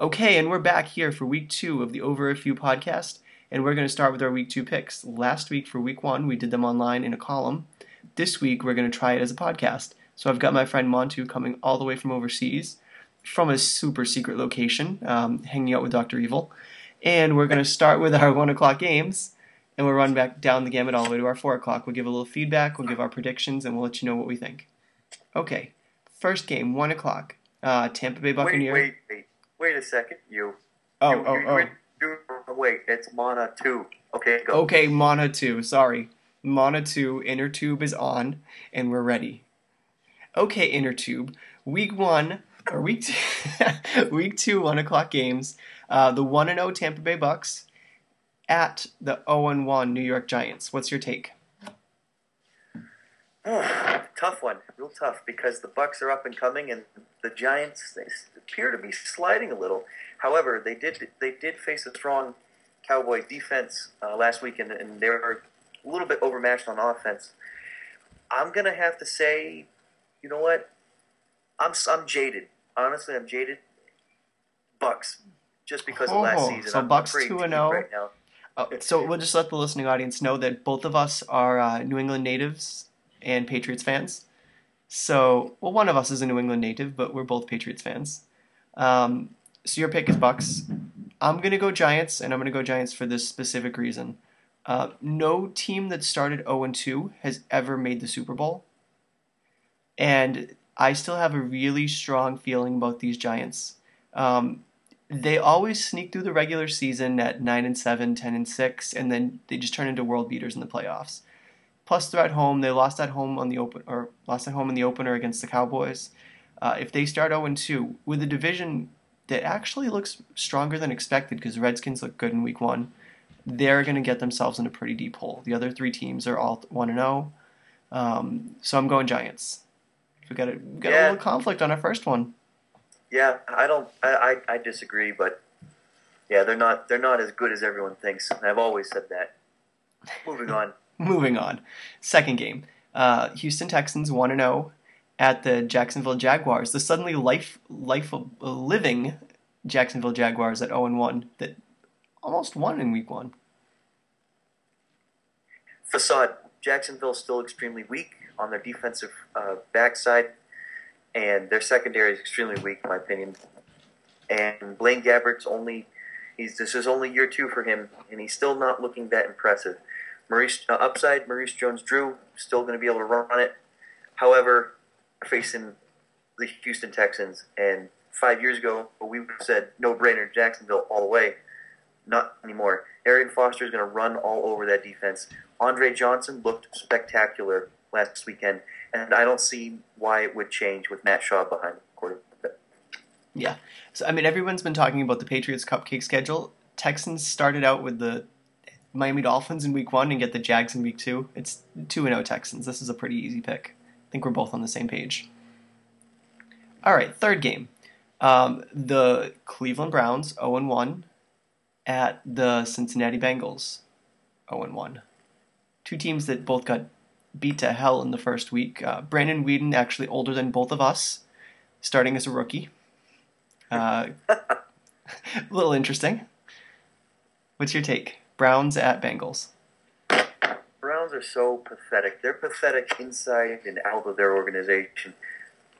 Okay, and we're back here for week two of the Over a Few podcast, and we're going to start with our week two picks. Last week for week one, we did them online in a column. This week, we're going to try it as a podcast. So I've got my friend Montu coming all the way from overseas, from a super secret location, um, hanging out with Dr. Evil. And we're going to start with our one o'clock games, and we'll run back down the gamut all the way to our four o'clock. We'll give a little feedback, we'll give our predictions, and we'll let you know what we think. Okay, first game, one o'clock. Uh, Tampa Bay Buccaneers. Wait, wait, wait, wait a second, you. Oh, you, oh, you, oh. you- wait, it's Mana 2. Okay, go. Okay, Mana 2, sorry. Mana 2, Inner Tube is on, and we're ready. Okay, Inner Tube. Week 1, or week 2, week two 1 o'clock games. Uh, the 1 0 Tampa Bay Bucks at the 0 1 New York Giants. What's your take? tough one, real tough, because the Bucks are up and coming, and the Giants they appear to be sliding a little. However, they did they did face a strong Cowboy defense uh, last week, and, and they were a little bit overmatched on offense. I'm gonna have to say, you know what? I'm I'm jaded. Honestly, I'm jaded. Bucks, just because of last Oh, season. so I'm Bucks 2 and 0. right now. Oh, so we'll just let the listening audience know that both of us are uh, New England natives and Patriots fans. So, well, one of us is a New England native, but we're both Patriots fans. Um, so your pick is Bucks. I'm gonna go Giants, and I'm gonna go Giants for this specific reason. Uh, no team that started 0 2 has ever made the Super Bowl, and I still have a really strong feeling about these Giants. Um, they always sneak through the regular season at 9 and 7, 10 and 6, and then they just turn into world beaters in the playoffs. Plus, they're at home. They lost at home on the open or lost at home in the opener against the Cowboys. Uh, if they start 0 2 with a division that actually looks stronger than expected because the Redskins look good in Week One, they're going to get themselves in a pretty deep hole. The other three teams are all 1 and 0. Um, so I'm going Giants. We got a we got a little conflict on our first one. Yeah, I don't. I, I, I disagree, but yeah, they're not. They're not as good as everyone thinks. I've always said that. Moving on. Moving on. Second game. Uh, Houston Texans 1 0 at the Jacksonville Jaguars. The suddenly life life living Jacksonville Jaguars at 0 1 that almost won in week 1. Facade. Jacksonville still extremely weak on their defensive uh, backside, and their secondary is extremely weak, in my opinion. And Blaine Gabbert's only. He's this is only year two for him, and he's still not looking that impressive. Maurice uh, upside, Maurice Jones-Drew still going to be able to run it. However, facing the Houston Texans, and five years ago we said no brainer Jacksonville all the way. Not anymore. Arian Foster is going to run all over that defense. Andre Johnson looked spectacular last weekend, and I don't see why it would change with Matt Schaub behind the quarterback. Yeah. So, I mean, everyone's been talking about the Patriots cupcake schedule. Texans started out with the Miami Dolphins in week 1 and get the Jags in week 2. It's 2 0 Texans. This is a pretty easy pick. I think we're both on the same page. All right, third game. Um, the Cleveland Browns 0 1 at the Cincinnati Bengals 0 1. Two teams that both got beat to hell in the first week. Uh, Brandon Weeden, actually older than both of us, starting as a rookie. Uh, a little interesting. What's your take? Browns at Bengals. Browns are so pathetic. They're pathetic inside and out of their organization.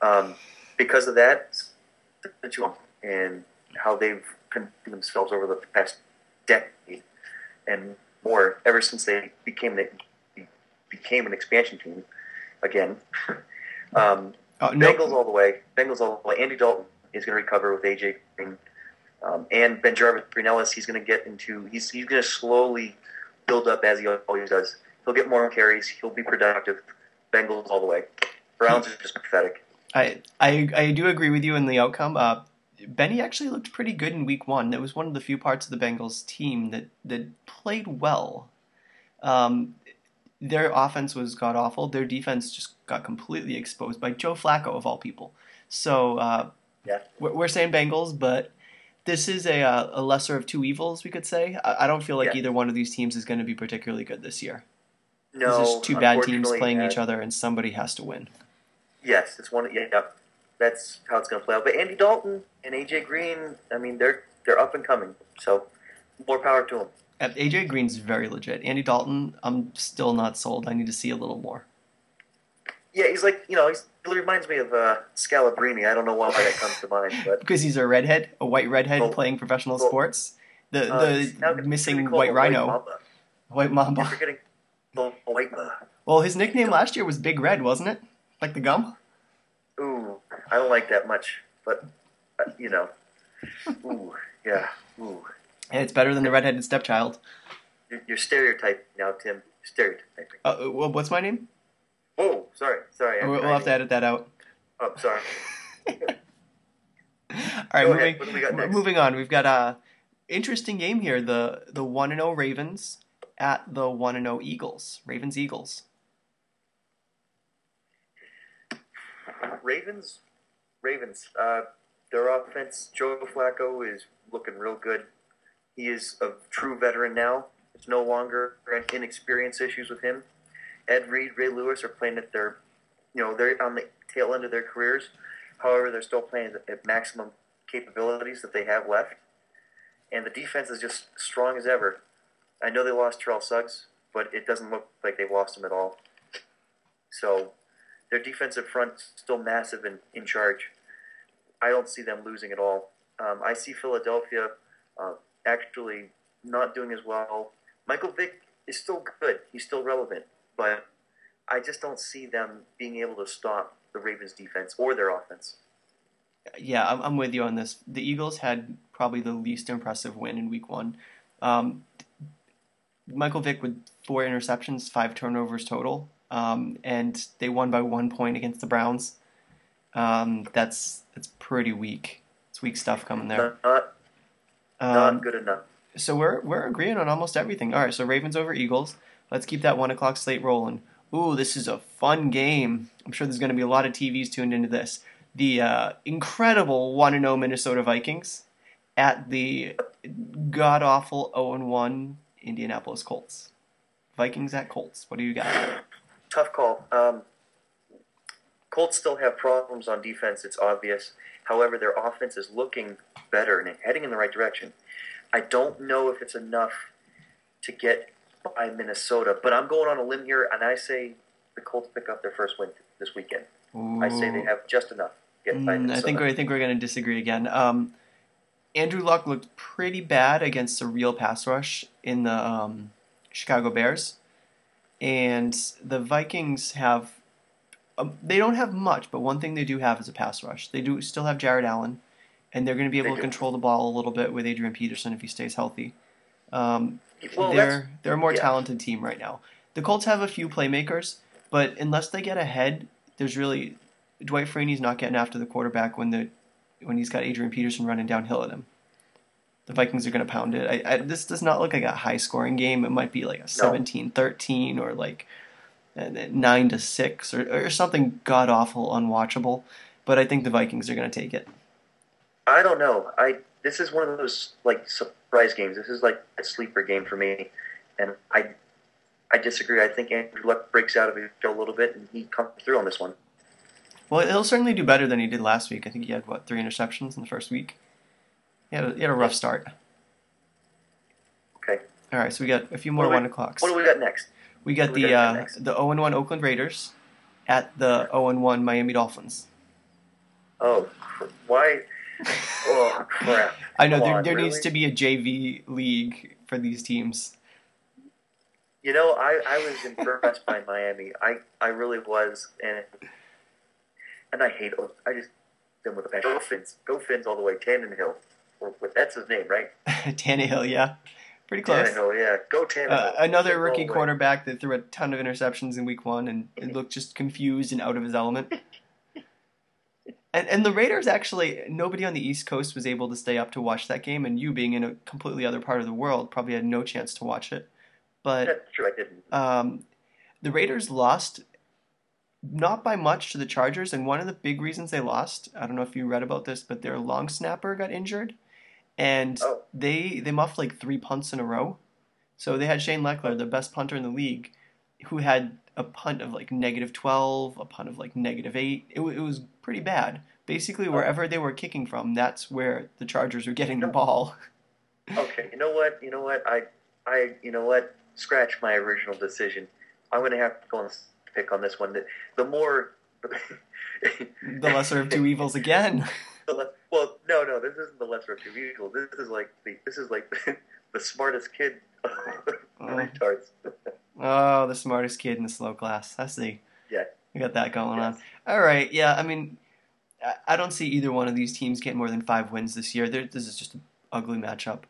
Um, because of that, and how they've conducted themselves over the past decade and more, ever since they became the, became an expansion team again. Um, Oh, no, Bengals all the way. Bengals all the way. Andy Dalton is going to recover with AJ Green. Um, and BenJarvus Green-Ellis, he's going to get into, he's, he's going to slowly build up as he always does. He'll get more carries. He'll be productive. Bengals all the way. Browns are just pathetic. I, I I do agree with you in the outcome. Uh, Benny actually looked pretty good in week one. That was one of the few parts of the Bengals team that, that played well. Um, their offense was god awful. Their defense just got completely exposed by Joe Flacco of all people. So uh, Yeah. we're, we're saying Bengals, but this is a, uh, a lesser of two evils, we could say. I, I don't feel like Yeah. either one of these teams is going to be particularly good this year. No, There's just two bad teams playing uh, each other, and somebody has to win. Yes, it's one. Yeah, yeah. that's how it's going to play out. But Andy Dalton and AJ Green, I mean, they're they're up and coming. So more power to them. Uh, AJ Green's very legit. Andy Dalton, I'm still not sold. I need to see a little more. Yeah, he's like you know, he's, he reminds me of uh, Scalabrine. I don't know why that comes to mind, but Because he's a redhead, a white redhead Well, playing professional sports. The uh, the missing white rhino, Mamba. white You're forgetting the white mamba. Well, his nickname last year was Big Red, wasn't it? Like the gum. Ooh, I don't like that much, but uh, you know, ooh, yeah, ooh. And it's better than the redheaded stepchild. You're, you're stereotyping now, Tim. Stereotyping. Uh, well, what's my name? Oh, sorry, sorry. I- We'll I- have to edit that out. Oh, sorry. All right, Go moving, ahead. What do we moving on. We've got a interesting game here. The the one and zero Ravens at the one and zero Eagles. Ravens Eagles. Ravens, Ravens. Uh, their offense. Joe Flacco is looking real good. He is a true veteran now. It's no longer inexperience issues with him. Ed Reed, Ray Lewis are playing at their, you know, they're on the tail end of their careers. However, they're still playing at maximum capabilities that they have left. And the defense is just strong as ever. I know they lost Terrell Suggs, but it doesn't look like they've lost him at all. So their defensive front still massive and in charge. I don't see them losing at all. Um, I see Philadelphia uh, actually not doing as well. Michael Vick is still good. He's still relevant, but I just don't see them being able to stop the Ravens defense or their offense. Yeah, I'm, I'm with you on this. The Eagles had probably the least impressive win in Week One. Um, Michael Vick with four interceptions, five turnovers total, um, and they won by one point against the Browns. Um, that's that's pretty weak. It's weak stuff coming there. Not, not Um, good enough. so we're we're agreeing on almost everything. All right, so Ravens over Eagles. Let's keep that one o'clock slate rolling. Ooh, this is a fun game. I'm sure there's going to be a lot of TVs tuned into this. The uh, incredible one and zero Minnesota Vikings at the god awful 0 1 Indianapolis Colts. Vikings at Colts. What do you got? Tough call. Um, Colts still have problems on defense. It's obvious. However, their offense is looking better and heading in the right direction. I don't know if it's enough to get by Minnesota, but I'm going on a limb here, and I say the Colts pick up their first win this weekend. I say they have just enough to get by Mm, I think I think we're going to disagree again. Um, Andrew Luck looked pretty bad against a real pass rush in the um, Chicago Bears, and the Vikings have. Um, they don't have much, but one thing they do have is a pass rush. They do still have Jared Allen, and they're going to be able They to do. control the ball a little bit with Adrian Peterson if he stays healthy. Um, well, they're they're a more yeah. talented team right now. The Colts have a few playmakers, but unless they get ahead, there's really Dwight Freeney's not getting after the quarterback when the when he's got Adrian Peterson running downhill at him. The Vikings are going to pound it. I, I, this does not look like a high scoring game. It might be like a 17-13 or like uh, nine to six or, or something god awful, unwatchable. But I think the Vikings are going to take it. I don't know. I this is one of those like surprise games. This is like a sleeper game for me, and I I disagree. I think Andrew Luck breaks out of it a little bit, and he comes through on this one. Well, he'll certainly do better than he did last week. I think he had what three interceptions in the first week. He had a, he had a rough start. Okay. All right, so we got a few more What do we- one o'clocks. What do we got next? We got do we the got uh, next? the zero and one Oakland Raiders at the zero and one Miami Dolphins. Oh, why? Oh crap! I know Come there, on, there really? needs to be a JV league for these teams. You know, I, I was impressed by Miami. I, I really was, and and I hate. I just them with a passion. Go Fins, go Fins all the way. Tannenhill, or, that's his name, right? Tannehill, yeah, pretty close. Tannehill, yeah. Go Tannehill. Uh, another rookie quarterback that threw a ton of interceptions in week one and, and looked just confused and out of his element. And, and the Raiders actually, nobody on the East Coast was able to stay up to watch that game, and you being in a completely other part of the world probably had no chance to watch it. But That's true. I didn't. um, the Raiders lost not by much to the Chargers, and one of the big reasons they lost, I don't know if you read about this, but their long snapper got injured, and Oh. they they muffed like three punts in a row. So they had Shane Lechler, the best punter in the league. who had a punt of like negative 12, a punt of like negative 8. It, it was pretty bad. Basically, wherever they were kicking from, that's where the Chargers were getting the ball. Okay, you know what? You know what? I, I, you know what? Scratch my original decision. I'm going to have to go and pick on this one. The, the more, The lesser of two evils again. well, no, no, this isn't the lesser of two evils. This is like the, this is like the, smartest kid. Oh. Retards. Oh, the smartest kid in the slow class. I see. Yeah. We got that going on. All right. Yeah. I mean, I- don't see either one of these teams getting more than five wins this year. They're, this is just an ugly matchup.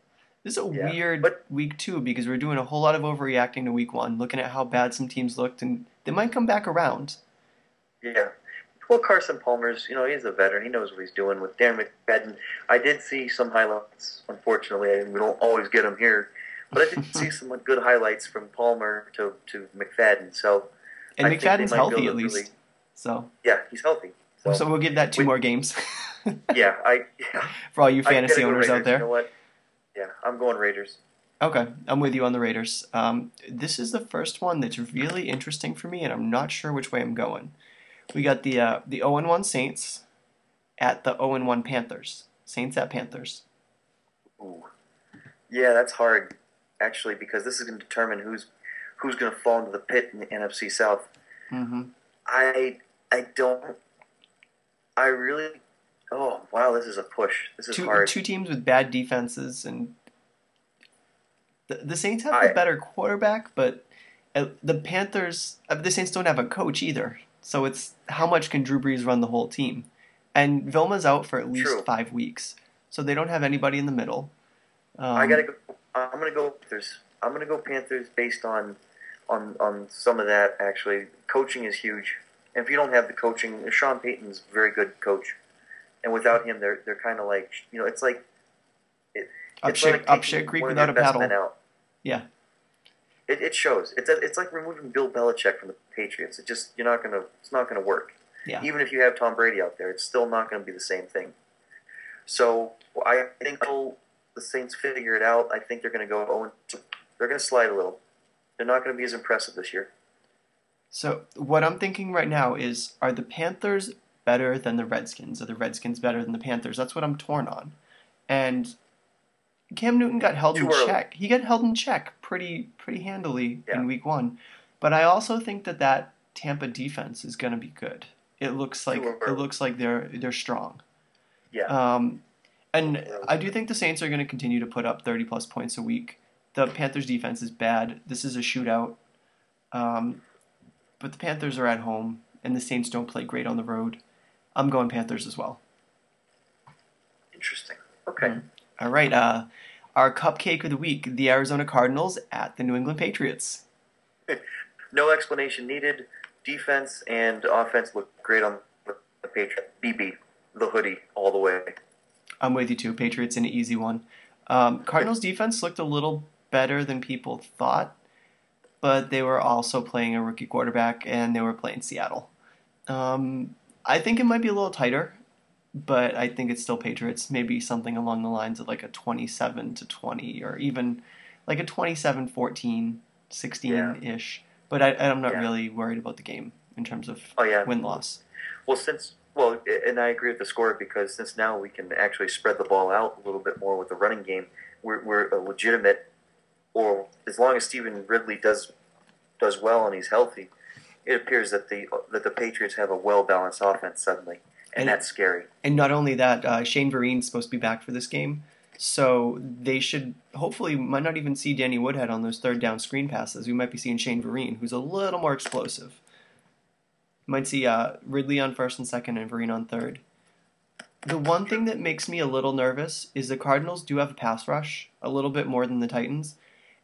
This is a Yeah, weird but- week two because we're doing a whole lot of overreacting to week one, looking at how bad some teams looked, and they might come back around. Yeah. Well, Carson Palmer's, you know, he's a veteran. He knows what he's doing with Darren McFadden. I did see some highlights. Unfortunately, and we don't always get them here, but I did see some good highlights from Palmer to to McFadden. So And I McFadden's healthy at least. really- So, yeah, he's healthy. So, so we'll give that two we- more games yeah, I yeah, for all you fantasy go owners Raiders. out there. You know? Yeah, I'm going Raiders. Okay, I'm with you on the Raiders. Um, this is the first one that's really interesting for me, and I'm not sure which way I'm going. We got the uh, the 0 1 Saints at the 0 1 Panthers. Saints at Panthers. Ooh. Yeah, that's hard actually because this is going to determine who's who's going to fall into the pit in the NFC South. Mm-hmm. I I don't. I really. Oh wow, this is a push. This is Two hard. two teams with bad defenses, and the, the Saints have I- a better quarterback, but uh, the Panthers, uh, the Saints don't have a coach either. So it's how much can Drew Brees run the whole team? And Vilma's out for at least True. five weeks, so they don't have anybody in the middle. Um, I gotta go. I'm gonna go Panthers. I'm gonna go Panthers based on on on some of that. Actually, coaching is huge. And if you don't have the coaching, Sean Payton's a very good coach, and without him, they're they're kind of like you know, it's like up it's shit, like up creek without a paddle. Yeah. It, it shows. It's a, it's like removing Bill Belichick from the Patriots. It just you're not gonna it's not gonna work. Yeah. Even if you have Tom Brady out there, it's still not gonna be the same thing. So I think they'll- the Saints figure it out. I think they're gonna go. Oh, they're gonna slide a little. They're not gonna be as impressive this year. So what I'm thinking right now is, are the Panthers better than the Redskins? Are the Redskins better than the Panthers? That's what I'm torn on. And Cam Newton got held in early. check. He got held in check pretty pretty handily Yeah. in Week One. But I also think that that Tampa defense is going to be good. It looks like it looks like they're they're strong. Yeah. Um, and I do think the Saints are going to continue to put up 30 plus points a week. The Panthers defense is bad. This is a shootout. Um, but the Panthers are at home, and the Saints don't play great on the road. I'm going Panthers as well. Interesting. Okay. Mm. All right. Uh, our cupcake of the week: the Arizona Cardinals at the New England Patriots. No explanation needed. Defense and offense look great on the Patriots. BB the hoodie all the way. I'm with you too. Patriots an easy one. Um, Cardinals defense looked a little better than people thought, but they were also playing a rookie quarterback and they were playing Seattle. Um, I think it might be a little tighter, but I think it's still Patriots. Maybe something along the lines of like a 27 to 20 or even like a 27 14, 16 ish. But I, I'm not Yeah. really worried about the game in terms of Oh yeah. win loss. Well, since well, and I agree with the score because since now we can actually spread the ball out a little bit more with the running game, we're, we're a legitimate. Or as long as Stevan Ridley does does well and he's healthy, it appears that the that the Patriots have a well balanced offense suddenly, and, And- that's scary. And not only that, uh, Shane Vereen's supposed to be back for this game, so they should hopefully might not even see Danny Woodhead on those third down screen passes. We might be seeing Shane Vereen, who's a little more explosive. Might see uh, Ridley on first and second, and Vereen on third. The one thing that makes me a little nervous is the Cardinals do have a pass rush, a little bit more than the Titans,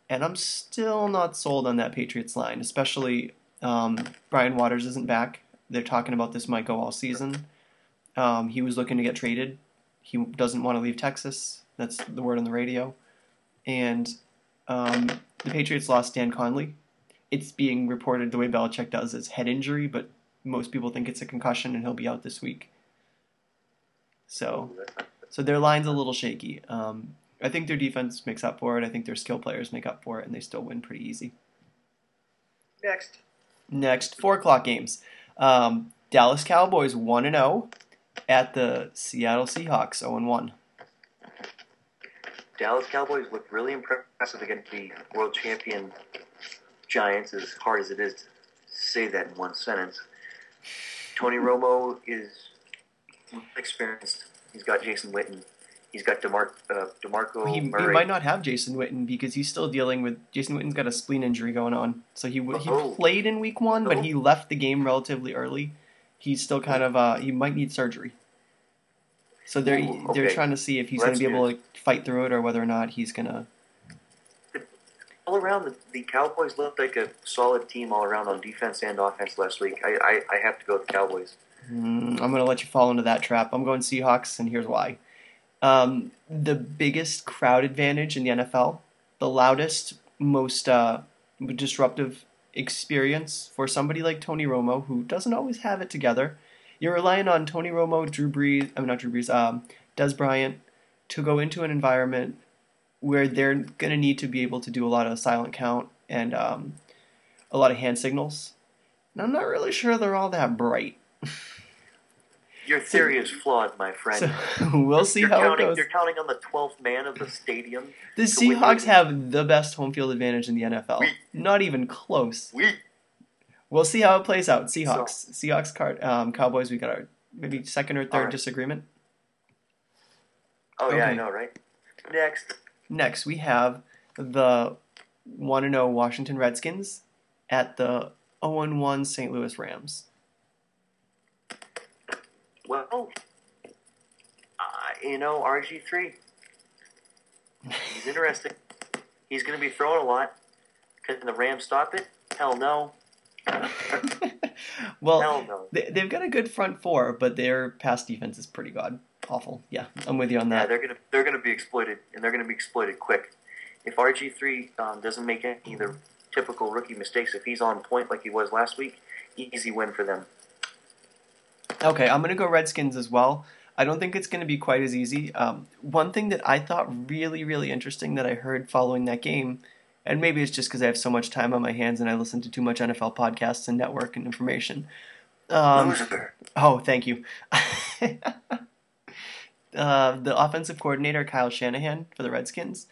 and I'm still not sold on that Patriots line, especially um, Brian Waters isn't back. They're talking about this might go all season. Um, he was looking to get traded. He doesn't want to leave Texas. That's the word on the radio. And um, the Patriots lost Dan Connolly. It's being reported the way Belichick does as head injury, but most people think it's a concussion and he'll be out this week. So, so their line's a little shaky. Um, I think their defense makes up for it. I think their skill players make up for it, and they still win pretty easy. Next. Next, four o'clock games. Um, Dallas Cowboys one and zero at the Seattle Seahawks zero and one. Dallas Cowboys look really impressive against the world champion Giants, as hard as it is to say that in one sentence. Tony Romo is experienced. He's got Jason Witten. He's got DeMar- uh, DeMarco He, he might not have Jason Witten because he's still dealing with Jason Witten's got a spleen injury going on. So he he Oh. played in week one, but Oh. he left the game relatively early. He's still kind of uh he might need surgery. So they're Ooh, they're trying to see if he's Well, going to be able to fight through it or whether or not he's going to. All around, the, the Cowboys looked like a solid team all around on defense and offense last week. I, I, I have to go with the Cowboys. Mm, I'm going to let you fall into that trap. I'm going Seahawks, and here's why. Um, the biggest crowd advantage in the NFL, the loudest, most uh, disruptive experience for somebody like Tony Romo, who doesn't always have it together. You're relying on Tony Romo, Drew Brees, I'm not Drew Brees, um, Dez Bryant to go into an environment where they're going to need to be able to do a lot of silent count and um, a lot of hand signals. And I'm not really sure they're all that bright. Your theory is flawed, my friend. So we'll see you're how counting, it goes. You're counting on the 12th man of the stadium. The Seahawks have the best home field advantage in the NFL. We- Not even close. We We'll see how it plays out. Seahawks, Seahawks, card, um, Cowboys. We got our maybe second or third right. disagreement. Oh yeah, I know, right? Next, Next, we have the one and zero Washington Redskins at the zero one St. Louis Rams. well, uh, you know, RG three. He's interesting. He's going to be throwing a lot. Can the Rams stop it? Hell no. well, Hell no. they, they've got a good front four, but their pass defense is pretty god awful. Yeah, I'm with you on that. Yeah, they're gonna they're gonna be exploited, and they're gonna be exploited quick. If RG three um, doesn't make any of the typical rookie mistakes, if he's on point like he was last week, easy win for them. Okay, I'm going to go Redskins as well. I don't think it's going to be quite as easy. Um, one thing that I thought really, really interesting that I heard following that game, and maybe it's just because I have so much time on my hands and I listen to too much NFL podcasts and network and information. Um, oh, thank you. uh, the offensive coordinator, Kyle Shanahan, for the Redskins,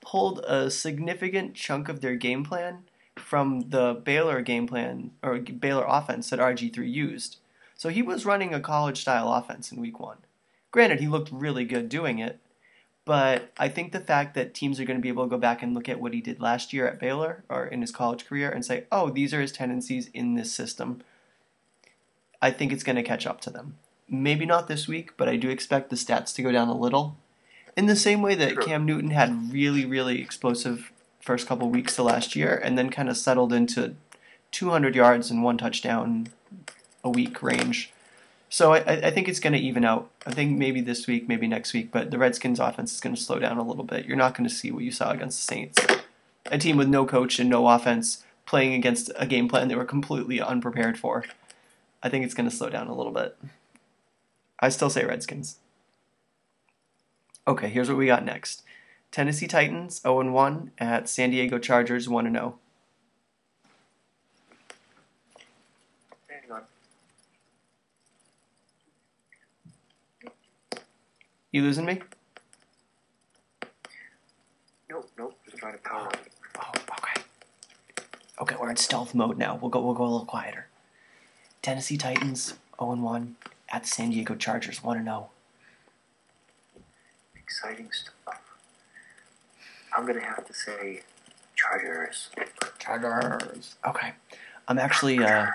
pulled a significant chunk of their game plan from the Baylor game plan or Baylor offense that RG3 used. So he was running a college style offense in week one. Granted, he looked really good doing it, but I think the fact that teams are going to be able to go back and look at what he did last year at Baylor or in his college career and say, oh, these are his tendencies in this system, I think it's going to catch up to them. Maybe not this week, but I do expect the stats to go down a little. In the same way that Sure. Cam Newton had really, really explosive first couple weeks to last year and then kind of settled into 200 yards and one touchdown a week range. So I, I think it's going to even out. I think maybe this week, maybe next week, but the Redskins offense is going to slow down a little bit. You're not going to see what you saw against the Saints. A team with no coach and no offense playing against a game plan they were completely unprepared for. I think it's going to slow down a little bit. I still say Redskins. Okay, here's what we got next. Tennessee Titans 0 1 at San Diego Chargers 1 0. Hang on. You losing me? Nope, nope. Just trying to power. Oh, okay. Okay, we're in stealth mode now. We'll go. We'll go a little quieter. Tennessee Titans 0 1 at the San Diego Chargers 1 0. Exciting stuff. I'm gonna have to say Chargers. Chargers. Okay. I'm actually. Uh,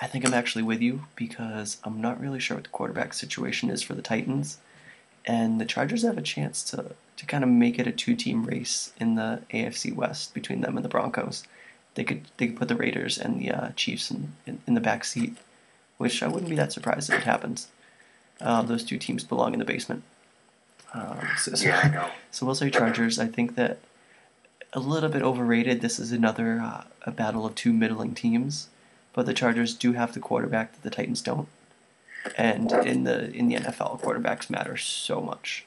I think I'm actually with you because I'm not really sure what the quarterback situation is for the Titans, and the Chargers have a chance to to kind of make it a two team race in the AFC West between them and the Broncos. They could they could put the Raiders and the uh, Chiefs in, in in the back seat, which I wouldn't be that surprised if it happens. Uh, those two teams belong in the basement. Um, so, so- Yeah, I know. so we'll say Chargers. I think that a little bit overrated. This is another uh, a battle of two middling teams, but the Chargers do have the quarterback that the Titans don't. And in the in the NFL, quarterbacks matter so much.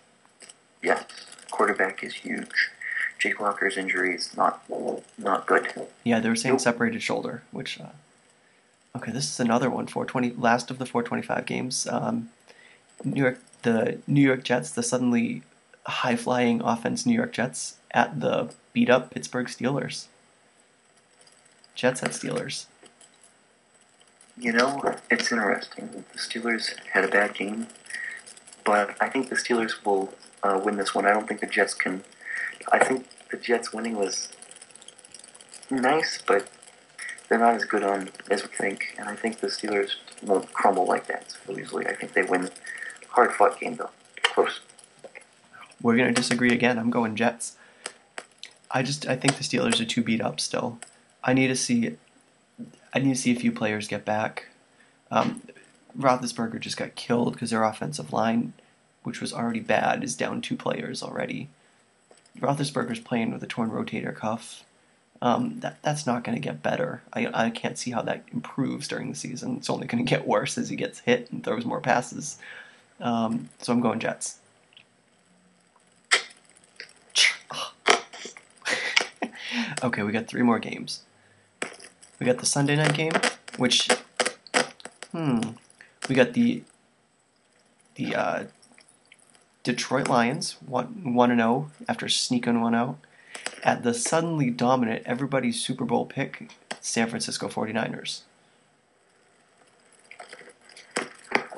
Yes, quarterback is huge. Jake Locker's injury is not not good. Yeah, they were saying Nope. separated shoulder, which. Uh, okay, this is another one. 420, last of the 425 games. Um, New York, the New York Jets, the suddenly high flying offense New York Jets at the beat up Pittsburgh Steelers. Jets at Steelers. You know, it's interesting. The Steelers had a bad game, but I think the Steelers will uh, win this one. I don't think the Jets can. I think the Jets winning was nice, but they're not as good on as we think, and I think the Steelers won't crumble like that so easily. I think they win. Hard fought game though, close. We're gonna disagree again. I'm going Jets. I just I think the Steelers are too beat up still. I need to see I need to see a few players get back. Um, Roethlisberger just got killed because their offensive line, which was already bad, is down two players already. Roethlisberger's playing with a torn rotator cuff. Um, that that's not going to get better. I I can't see how that improves during the season. It's only going to get worse as he gets hit and throws more passes. Um, so I'm going Jets. okay, we got three more games. We got the Sunday night game, which, hmm, we got the the uh, Detroit Lions one one and zero after sneaking one out at the suddenly dominant everybody's Super Bowl pick San Francisco 49ers.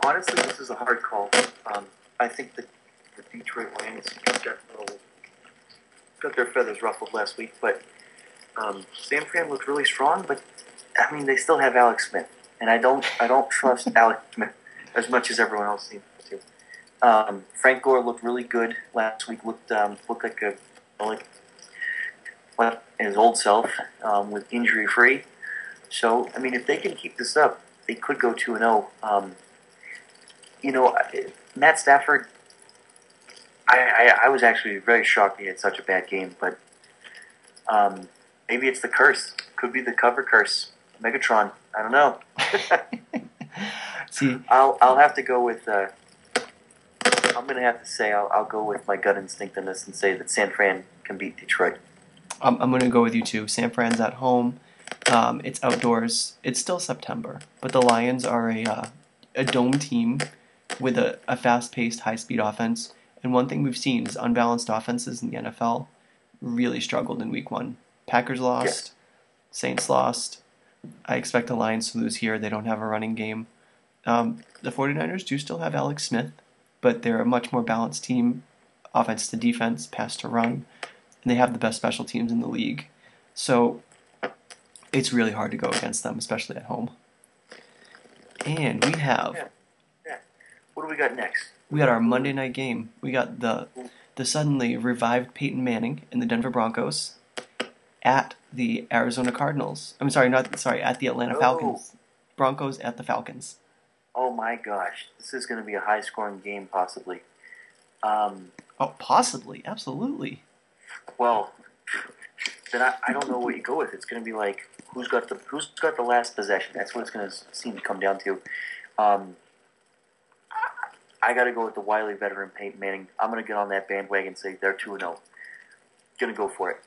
Honestly, this is a hard call. Um, I think the, the Detroit Lions got, little, got their feathers ruffled last week, but um, San Fran looked really strong. But I mean, they still have Alex Smith, and I don't I don't trust Alex Smith as much as everyone else seems to. Um, Frank Gore looked really good last week. looked um, looked like a like like his old self um, with injury free. So I mean, if they can keep this up, they could go two and zero. Um, you know, Matt Stafford. I, I I was actually very shocked he had such a bad game, but um, maybe it's the curse. Could be the cover curse. Megatron. I don't know. See, I'll I'll have to go with. Uh, I'm gonna have to say I'll, I'll go with my gut instinct on this and say that San Fran can beat Detroit. I'm, I'm going to go with you too. San Fran's at home. Um, it's outdoors. It's still September, but the Lions are a uh, a dome team with a, a fast-paced, high-speed offense. And one thing we've seen is unbalanced offenses in the NFL really struggled in Week One. Packers lost, Saints lost. I expect the Lions to lose here. They don't have a running game. Um, the 49ers do still have Alex Smith, but they're a much more balanced team, offense to defense, pass to run and they have the best special teams in the league. So it's really hard to go against them, especially at home. And we have What do we got next? we got our Monday night game. We got the the suddenly revived Peyton Manning and the Denver Broncos at the Arizona Cardinals. I'm sorry, not sorry, at the Atlanta Oh. Falcons. Broncos at the Falcons. Oh my gosh, this is going to be a high-scoring game, possibly. Um, Oh, possibly, absolutely. Well, then I, I don't know what you go with. It's going to be like who's got the who's got the last possession. That's what it's going to seem to come down to. Um, I got to go with the wily veteran Peyton Manning. I'm going to get on that bandwagon and say they're two and zero. Going to go for it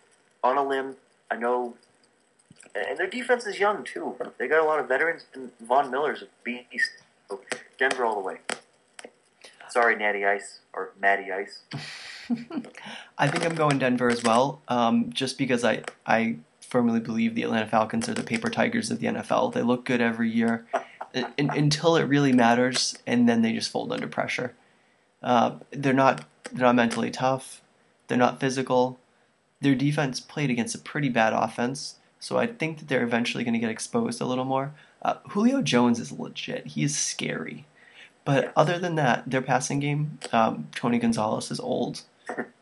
on a limb. I know, and their defense is young too. They got a lot of veterans, and Von Miller's a beast. So Denver all the way. Sorry, Natty Ice or Matty Ice. I think I'm going Denver as well, um, just because I, I firmly believe the Atlanta Falcons are the paper tigers of the NFL. They look good every year un- until it really matters, and then they just fold under pressure. Uh, they're not they're not mentally tough. They're not physical. Their defense played against a pretty bad offense, so I think that they're eventually going to get exposed a little more. Uh, Julio Jones is legit. He is scary. But other than that, their passing game, um, Tony Gonzalez is old.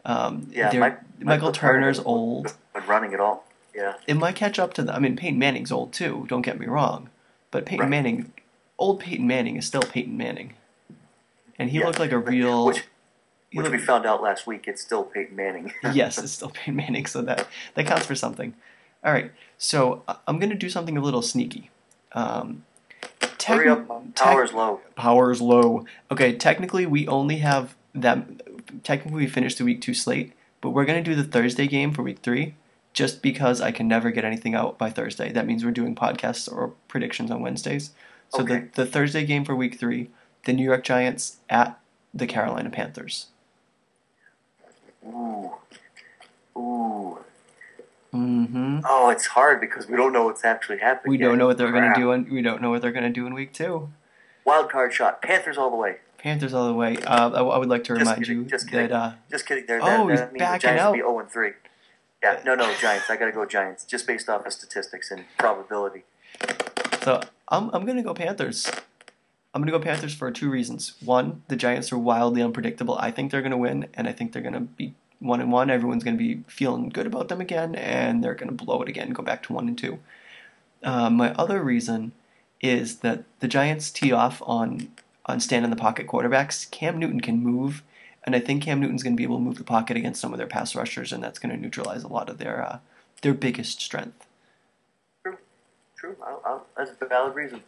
Um, Yeah, Mike- Michael Turner's Turner- old. But running at all, yeah. It might catch up to them. I mean, Peyton Manning's old too. Don't get me wrong, but Peyton Right. Manning, old Peyton Manning, is still Peyton Manning, and he Yeah. looked like a real. Which, which we found out last week, it's still Peyton Manning. yes, it's still Peyton Manning, so that that counts for something. All right, so I- I'm gonna do something a little sneaky. Um, Hurry techni- up. Power's low. Power's low. Okay, technically we only have that. Technically, we finished the week two slate. but we're gonna do the Thursday game for week three, just because I can never get anything out by Thursday. That means we're doing podcasts or predictions on Wednesdays. So Okay. the the Thursday game for week three, the New York Giants at the Carolina Panthers. Ooh. Ooh. Mm-hmm. Oh, it's hard because we don't know what's actually happening. We don't know what they're gonna do, and we don't know what they're gonna do in week two. Wild card shot. Panthers all the way. Panthers all the way. Uh, I, I would like to Just remind kidding, you just kidding. that uh, Just kidding. There. Oh, he's that backing the Giants out. be zero and three. Yeah. No, no, Giants. I gotta go Giants, just based off of statistics and probability. So I'm I'm gonna go Panthers. I'm gonna go Panthers for two reasons. One, the Giants are wildly unpredictable. I think they're gonna win, and I think they're gonna be one and one. Everyone's gonna be feeling good about them again, and they're gonna blow it again, go back to one and two. Uh, my other reason is that the Giants tee off on on stand in the pocket quarterbacks. Cam Newton can move, and I think Cam Newton's gonna be able to move the pocket against some of their pass rushers, and that's gonna neutralize a lot of their uh, their biggest strength. True. I'll, I'll, that's a valid reason.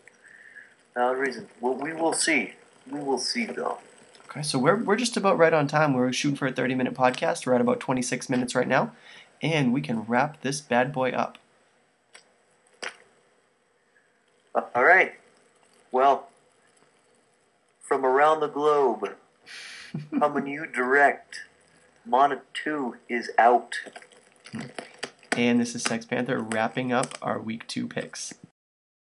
Valid reason. Well, we will see. We will see, though. Okay, so we're we're just about right on time. We're shooting for a 30 minute podcast. We're at about 26 minutes right now, and we can wrap this bad boy up. All right. Well, from around the globe, coming you direct. Mana 2 is out. And this is Sex Panther wrapping up our week two picks.